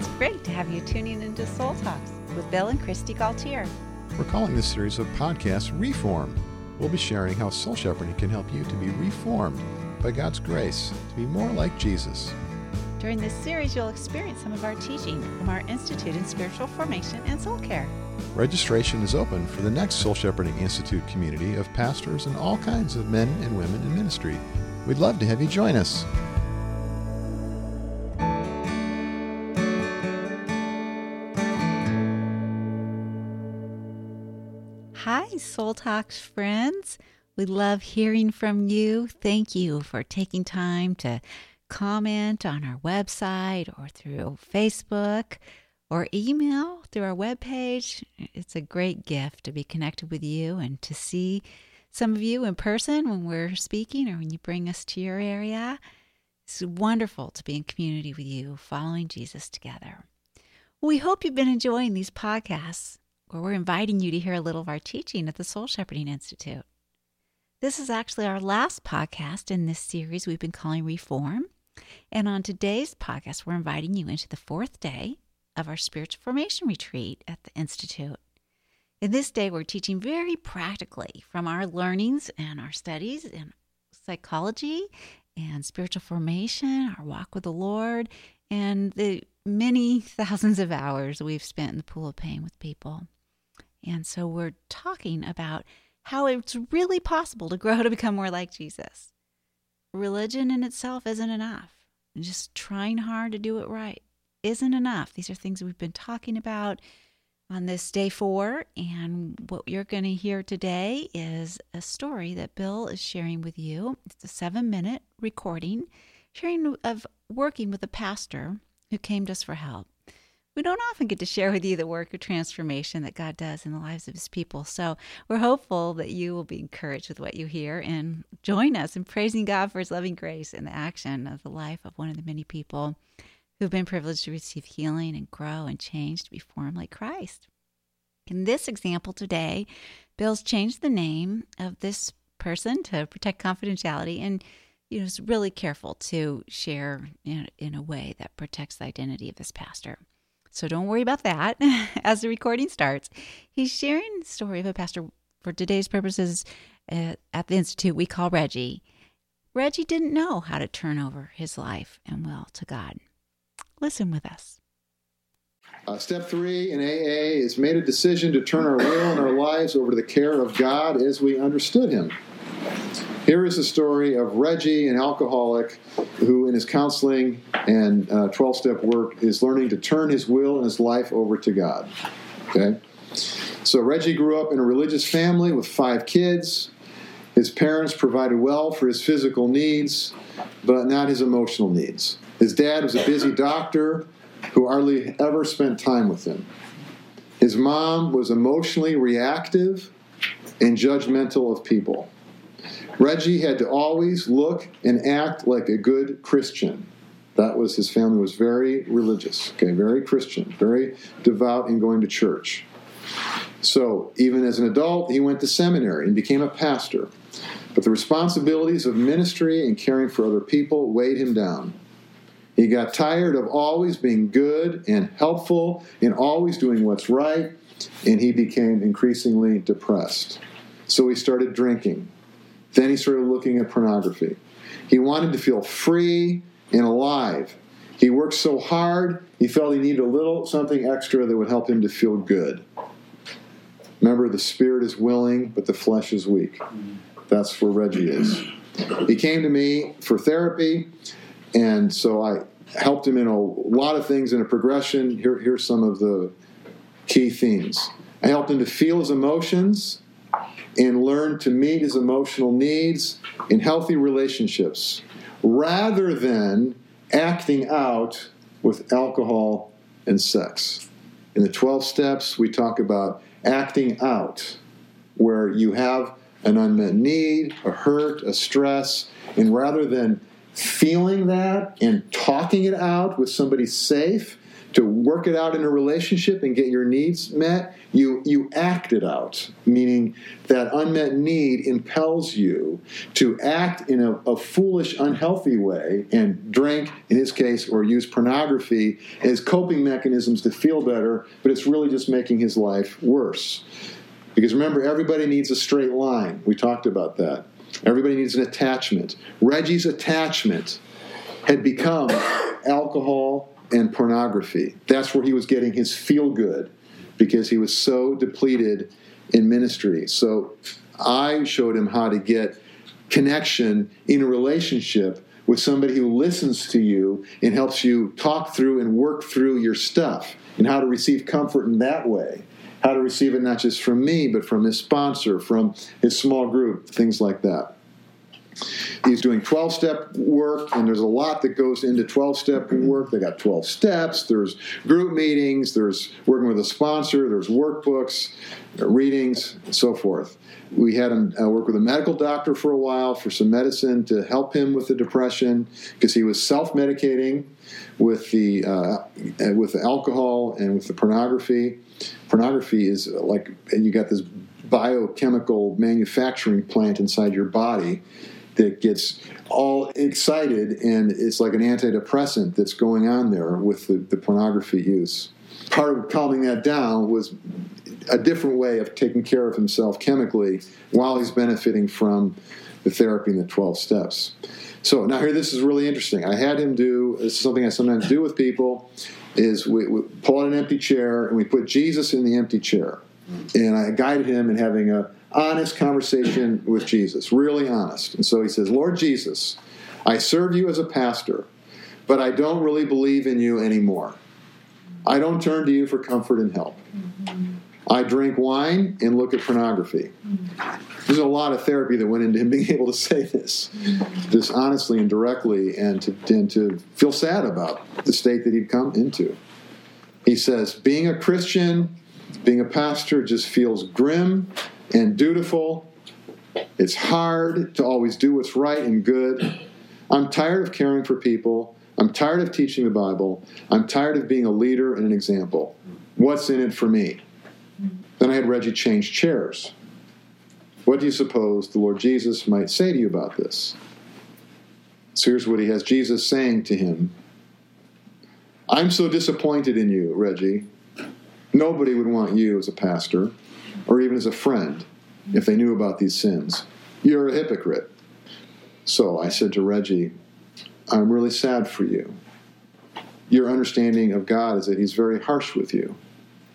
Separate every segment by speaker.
Speaker 1: It's great to have you tuning into Soul Talks with Bill and Kristi Gaultiere.
Speaker 2: We're calling this series of podcasts Reform. We'll be sharing how soul shepherding can help you to be reformed by God's grace to be more like Jesus.
Speaker 1: During this series, you'll experience some of our teaching from our Institute in Spiritual Formation and Soul Care.
Speaker 2: Registration is open for the next Soul Shepherding Institute community of pastors and all kinds of men and women in ministry. We'd love to have you join us.
Speaker 1: Soul Talks friends. We love hearing from you. Thank you for taking time to comment on our website or through Facebook or email through our webpage. It's a great gift to be connected with you and to see some of you in person when we're speaking or when you bring us to your area. It's wonderful to be in community with you, following Jesus together. We hope you've been enjoying these podcasts where we're inviting you to hear a little of our teaching at the Soul Shepherding Institute. This is actually our last podcast in this series we've been calling Reform. And on today's podcast, we're inviting you into the fourth day of our spiritual formation retreat at the Institute. In this day, we're teaching very practically from our learnings and our studies in psychology and spiritual formation, our walk with the Lord, and the many thousands of hours we've spent in the pool of pain with people. And so we're talking about how it's really possible to grow to become more like Jesus. Religion in itself isn't enough. Just trying hard to do it right isn't enough. These are things we've been talking about on this day four. And what you're going to hear today is a story that Bill is sharing with you. It's a seven minute recording, sharing of working with a pastor who came to us for help. We don't often get to share with you the work of transformation that God does in the lives of his people. So we're hopeful that you will be encouraged with what you hear and join us in praising God for his loving grace and the action of the life of one of the many people who've been privileged to receive healing and grow and change to be formed like Christ. In this example today, Bill's changed the name of this person to protect confidentiality and you know is really careful to share in, in a way that protects the identity of this pastor. So don't worry about that. As the recording starts, he's sharing the story of a pastor for today's purposes uh, at the institute we call Reggie. Reggie didn't know how to turn over his life and will to God. Listen with us.
Speaker 2: Uh, step three in AA is made a decision to turn our will and our lives over to the care of God as we understood Him. Here is the story of Reggie, an alcoholic, who in his counseling and 12 uh, step work is learning to turn his will and his life over to God. Okay? So Reggie grew up in a religious family with five kids. His parents provided well for his physical needs, but not his emotional needs. His dad was a busy doctor who hardly ever spent time with him. His mom was emotionally reactive and judgmental of people. Reggie had to always look and act like a good Christian. That was his family was very religious, okay, very Christian, very devout in going to church. So, even as an adult, he went to seminary and became a pastor. But the responsibilities of ministry and caring for other people weighed him down. He got tired of always being good and helpful and always doing what's right, and he became increasingly depressed. So he started drinking. Then he started looking at pornography. He wanted to feel free and alive. He worked so hard, he felt he needed a little something extra that would help him to feel good. Remember, the spirit is willing, but the flesh is weak. That's where Reggie is. He came to me for therapy, and so I helped him in a lot of things in a progression. Here, here's some of the key themes. I helped him to feel his emotions and learn to meet his emotional needs in healthy relationships rather than acting out with alcohol and sex. In the 12 steps, we talk about acting out, where you have an unmet need, a hurt, a stress, and rather than feeling that and talking it out with somebody safe, to work it out in a relationship and get your needs met, you you act it out, meaning that unmet need impels you to act in a, a foolish, unhealthy way and drink, in his case, or use pornography as coping mechanisms to feel better, but it's really just making his life worse. Because remember, everybody needs a straight line. We talked about that. Everybody needs an attachment. Reggie's attachment had become alcohol and pornography. That's where he was getting his feel good because he was so depleted in ministry. So I showed him how to get connection in a relationship with somebody who listens to you and helps you talk through and work through your stuff and how to receive comfort in that way. How to receive it not just from me, but from his sponsor, from his small group, things like that. He's doing 12 step work, and there's a lot that goes into 12 step work. They got 12 steps, there's group meetings, there's working with a sponsor, there's workbooks, readings, and so forth. We had him uh, work with a medical doctor for a while for some medicine to help him with the depression because he was self medicating with the uh, with the alcohol and with the pornography. Pornography is like and you got this biochemical manufacturing plant inside your body that gets all excited, and it's like an antidepressant that's going on there with the, the pornography use. Part of calming that down was a different way of taking care of himself chemically while he's benefiting from the therapy and the 12 steps. So now here, this is really interesting. I had him do this is something I sometimes do with people is we, we pull out an empty chair and we put Jesus in the empty chair, and I guided him in having a honest conversation with Jesus, really honest. And so he says, Lord Jesus, I serve you as a pastor, but I don't really believe in you anymore. I don't turn to you for comfort and help. I drink wine and look at pornography. There's a lot of therapy that went into him being able to say this, this honestly and directly, and to, and to feel sad about the state that he'd come into. He says, being a Christian, being a pastor just feels grim and dutiful. It's hard to always do what's right and good. I'm tired of caring for people. I'm tired of teaching the Bible. I'm tired of being a leader and an example. What's in it for me? Then I had Reggie change chairs. What do you suppose the Lord Jesus might say to you about this? So here's what he has Jesus saying to him I'm so disappointed in you, Reggie. Nobody would want you as a pastor or even as a friend if they knew about these sins. You're a hypocrite. So I said to Reggie, I'm really sad for you. Your understanding of God is that He's very harsh with you.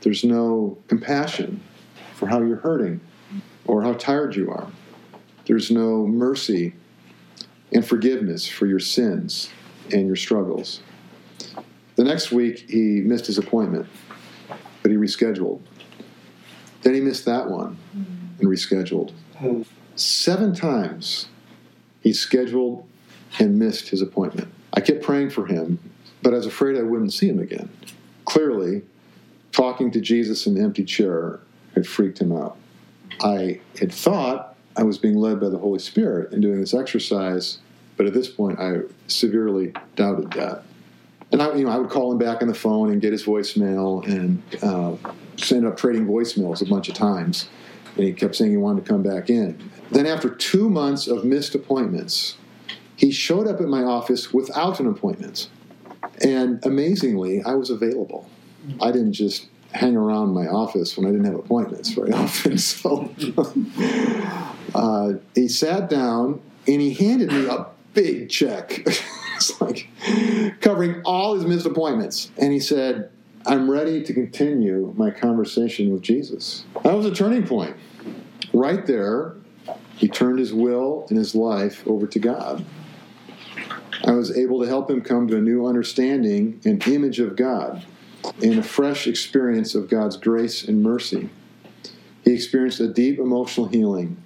Speaker 2: There's no compassion for how you're hurting or how tired you are. There's no mercy and forgiveness for your sins and your struggles. The next week, he missed his appointment, he rescheduled. Then he missed that one and rescheduled. Seven times he scheduled and missed his appointment. I kept praying for him, but I was afraid I wouldn't see him again. Clearly, talking to Jesus in the empty chair had freaked him out. I had thought I was being led by the Holy Spirit in doing this exercise, but at this point I severely doubted that. And I, you know, I would call him back on the phone and get his voicemail, and uh, just ended up trading voicemails a bunch of times. And he kept saying he wanted to come back in. Then, after two months of missed appointments, he showed up at my office without an appointment. And amazingly, I was available. I didn't just hang around my office when I didn't have appointments very often. So uh, he sat down and he handed me a big check. it's like covering all his missed appointments. And he said, I'm ready to continue my conversation with Jesus. That was a turning point. Right there, he turned his will and his life over to God. I was able to help him come to a new understanding and image of God and a fresh experience of God's grace and mercy. He experienced a deep emotional healing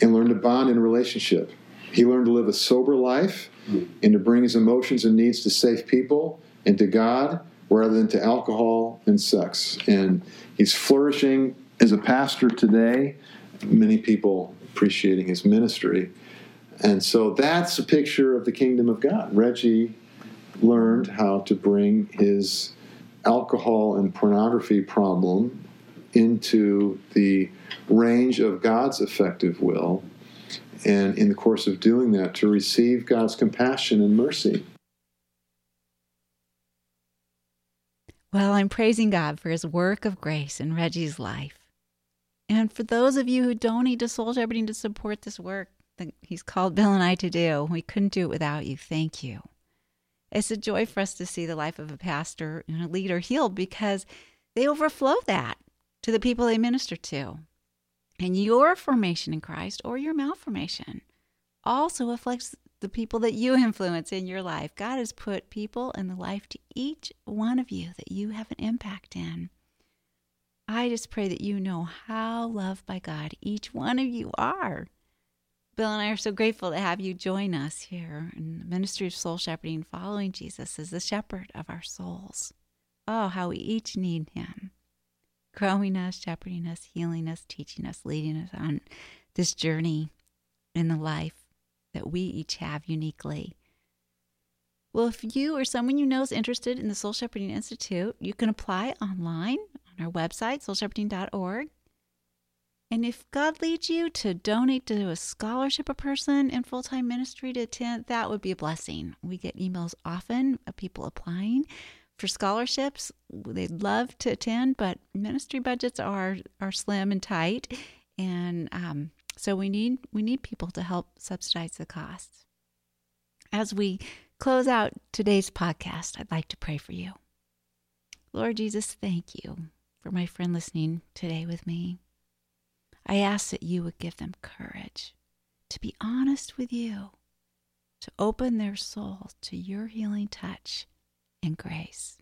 Speaker 2: and learned to bond in relationship. He learned to live a sober life and to bring his emotions and needs to safe people and to God rather than to alcohol and sex. And he's flourishing as a pastor today. Many people appreciating his ministry. And so that's a picture of the kingdom of God. Reggie learned how to bring his alcohol and pornography problem into the range of God's effective will, and in the course of doing that, to receive God's compassion and mercy.
Speaker 1: Well, I'm praising God for his work of grace in Reggie's life. And for those of you who donate to Soul Shepherding to support this work that he's called Bill and I to do, we couldn't do it without you. Thank you. It's a joy for us to see the life of a pastor and a leader healed because they overflow that to the people they minister to. And your formation in Christ or your malformation also affects the people that you influence in your life. God has put people in the life to each one of you that you have an impact in. I just pray that you know how loved by God each one of you are. Bill and I are so grateful to have you join us here in the ministry of soul shepherding, following Jesus as the shepherd of our souls. Oh, how we each need him, growing us, shepherding us, healing us, teaching us, leading us on this journey in the life that we each have uniquely. Well, if you or someone you know is interested in the Soul Shepherding Institute, you can apply online on our website, soulshepherding.org. And if God leads you to donate to a scholarship a person in full time ministry to attend, that would be a blessing. We get emails often of people applying for scholarships. They'd love to attend, but ministry budgets are are slim and tight, and um, so we need we need people to help subsidize the costs. As we close out today's podcast, I'd like to pray for you. Lord Jesus, thank you for my friend listening today with me. I ask that you would give them courage to be honest with you, to open their soul to your healing touch and grace.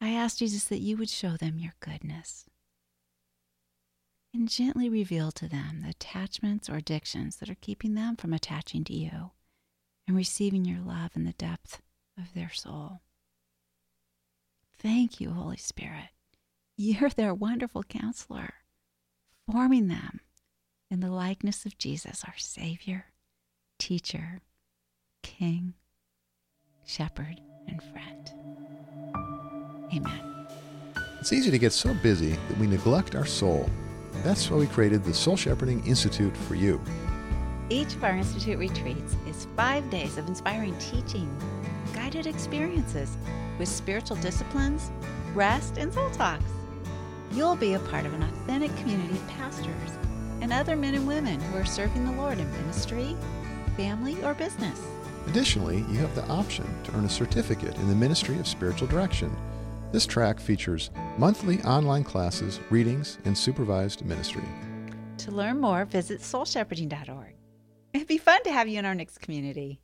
Speaker 1: I ask Jesus that you would show them your goodness and gently reveal to them the attachments or addictions that are keeping them from attaching to you and receiving your love in the depth of their soul. Thank you, Holy Spirit. You're their wonderful counselor, forming them in the likeness of Jesus, our Savior, teacher, King, shepherd, and friend. Amen.
Speaker 3: It's easy to get so busy that we neglect our soul. That's why we created the Soul Shepherding Institute for you.
Speaker 1: Each of our Institute retreats is five days of inspiring teaching, guided experiences with spiritual disciplines, rest, and soul talks. You'll be a part of an authentic community of pastors and other men and women who are serving the Lord in ministry, family, or business.
Speaker 3: Additionally, you have the option to earn a certificate in the Ministry of Spiritual Direction. This track features monthly online classes, readings, and supervised ministry.
Speaker 1: To learn more, visit soulshepherding.org. It'd be fun to have you in our next community.